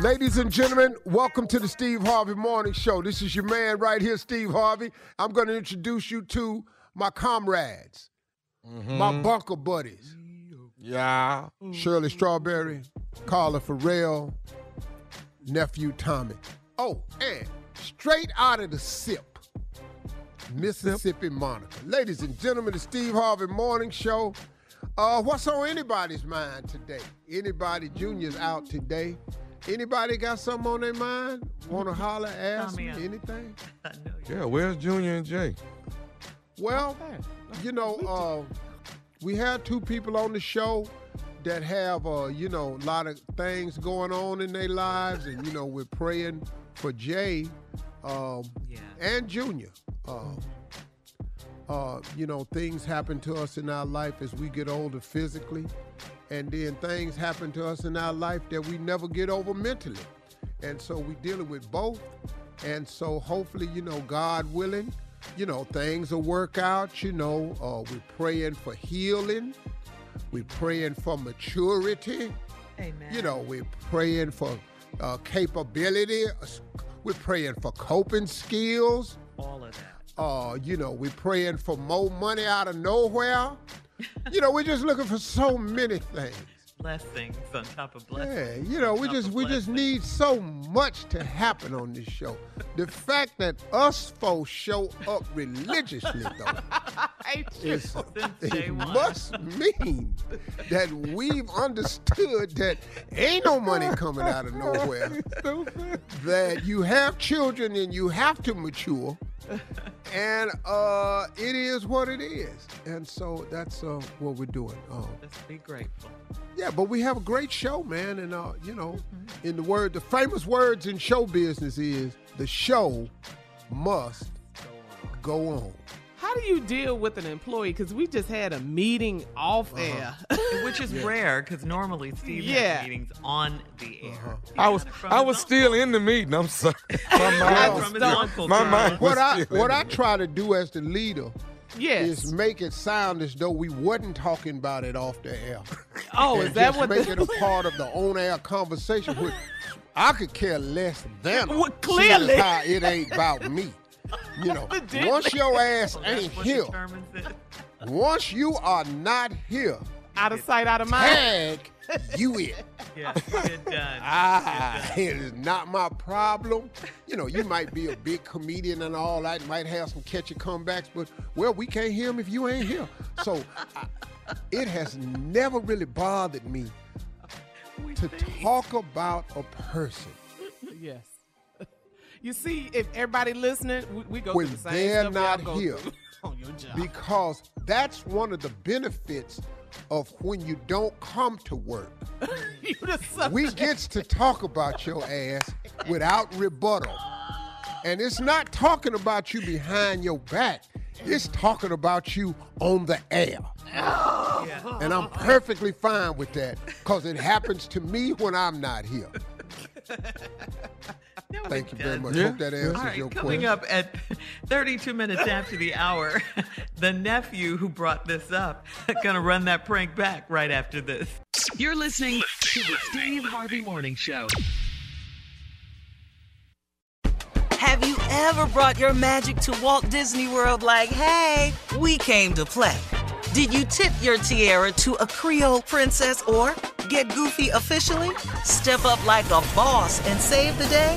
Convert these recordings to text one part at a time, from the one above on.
Ladies and gentlemen, welcome to the Steve Harvey Morning Show. This is your man right here, Steve Harvey. I'm going to introduce you to my comrades, my bunker buddies. Yeah. Shirley Strawberry, Carla Ferrell, nephew Tommy. Oh, and straight out of the SIP, Mississippi Monica. Ladies and gentlemen, the Steve Harvey Morning Show. Uh, what's on anybody's mind today? Anybody, Junior's out today. Anybody got something on their mind? Want to holler, ask me anything? Yeah, where's Junior and Jay? Well, you know, uh, we had two people on the show that have, uh, you know, a lot of things going on in their lives, and you know, we're praying for Jay um, and Junior. Uh, uh, you know, things happen to us in our life as we get older physically, and then things happen to us in our life that we never get over mentally. And so we're dealing with both. And so hopefully, you know, God willing, you know, things will work out. You know, uh, we're praying for healing. We're praying for maturity. Amen. You know, we're praying for uh, capability. We're praying for coping skills. All of that. Uh, you know, we're praying for more money out of nowhere. You know, we're just looking for so many things. Blessings on top of blessings. Yeah, blessings. you know, we just we just need so much to happen on this show. The fact that us folks show up religiously though, is, it must mean that we've understood that ain't no money coming out of nowhere. that you have children and you have to mature. And uh, it is what it is, and so that's uh, what we're doing. Um, Just be grateful. yeah, but we have a great show, man. And uh, you know, in the word, the famous words in show business is the show must go on. How do you deal with an employee? Because we just had a meeting off Uh-huh. air. Which is rare because normally Steve Yeah. has meetings on the air. Uh-huh. I was I was own- still in the meeting. I'm sorry. My mind was From his still, uncle, my mind was What I what I try to do as the leader Yes. is make it sound as though we wasn't talking about it off the air. Oh, and is that just what make the- it a part of the on-air conversation? Which I could care less than. Well, clearly. how it ain't about me. You know, once your ass ain't here, once you are not here, Out of sight, out of mind. tag you it. Yeah, good done. Ah, it is not my problem. You know, you might be a big comedian and all that, might have some catchy comebacks, but well, we can't hear him if you ain't here. So I, it has never really bothered me to talk about a person Yes. You see, if everybody listening, we, we go when through the same they're not here. on your job. because that's one of the benefits of when you don't come to work. you the subject. we gets to talk about your ass without rebuttal. And it's not talking about you behind your back. It's talking about you on the air. And I'm perfectly fine with that because it happens to me when I'm not here. No, Thank it you very much. Yeah. Hope that answers All right, your coming question. up at 32 minutes after the hour, the nephew who brought this up gonna run that prank back right after this. You're listening to the Steve Harvey Morning Show. Have you ever brought your magic to Walt Disney World like, hey, we came to play? Did you tip your tiara to a Creole princess or get goofy officially? Step up like a boss and save the day?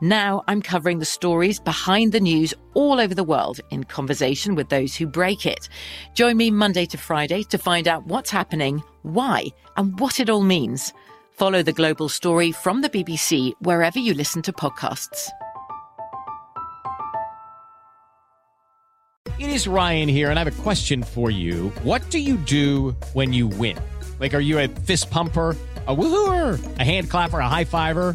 Now I'm covering the stories behind the news all over the world in conversation with those who break it. Join me Monday to Friday to find out what's happening, why, and what it all means. Follow The Global Story from the BBC wherever you listen to podcasts. It is Ryan here, and I have a question for you. What do you do when you win? Like, are you a fist pumper? A woohooer, a hand clapper, a high fiver.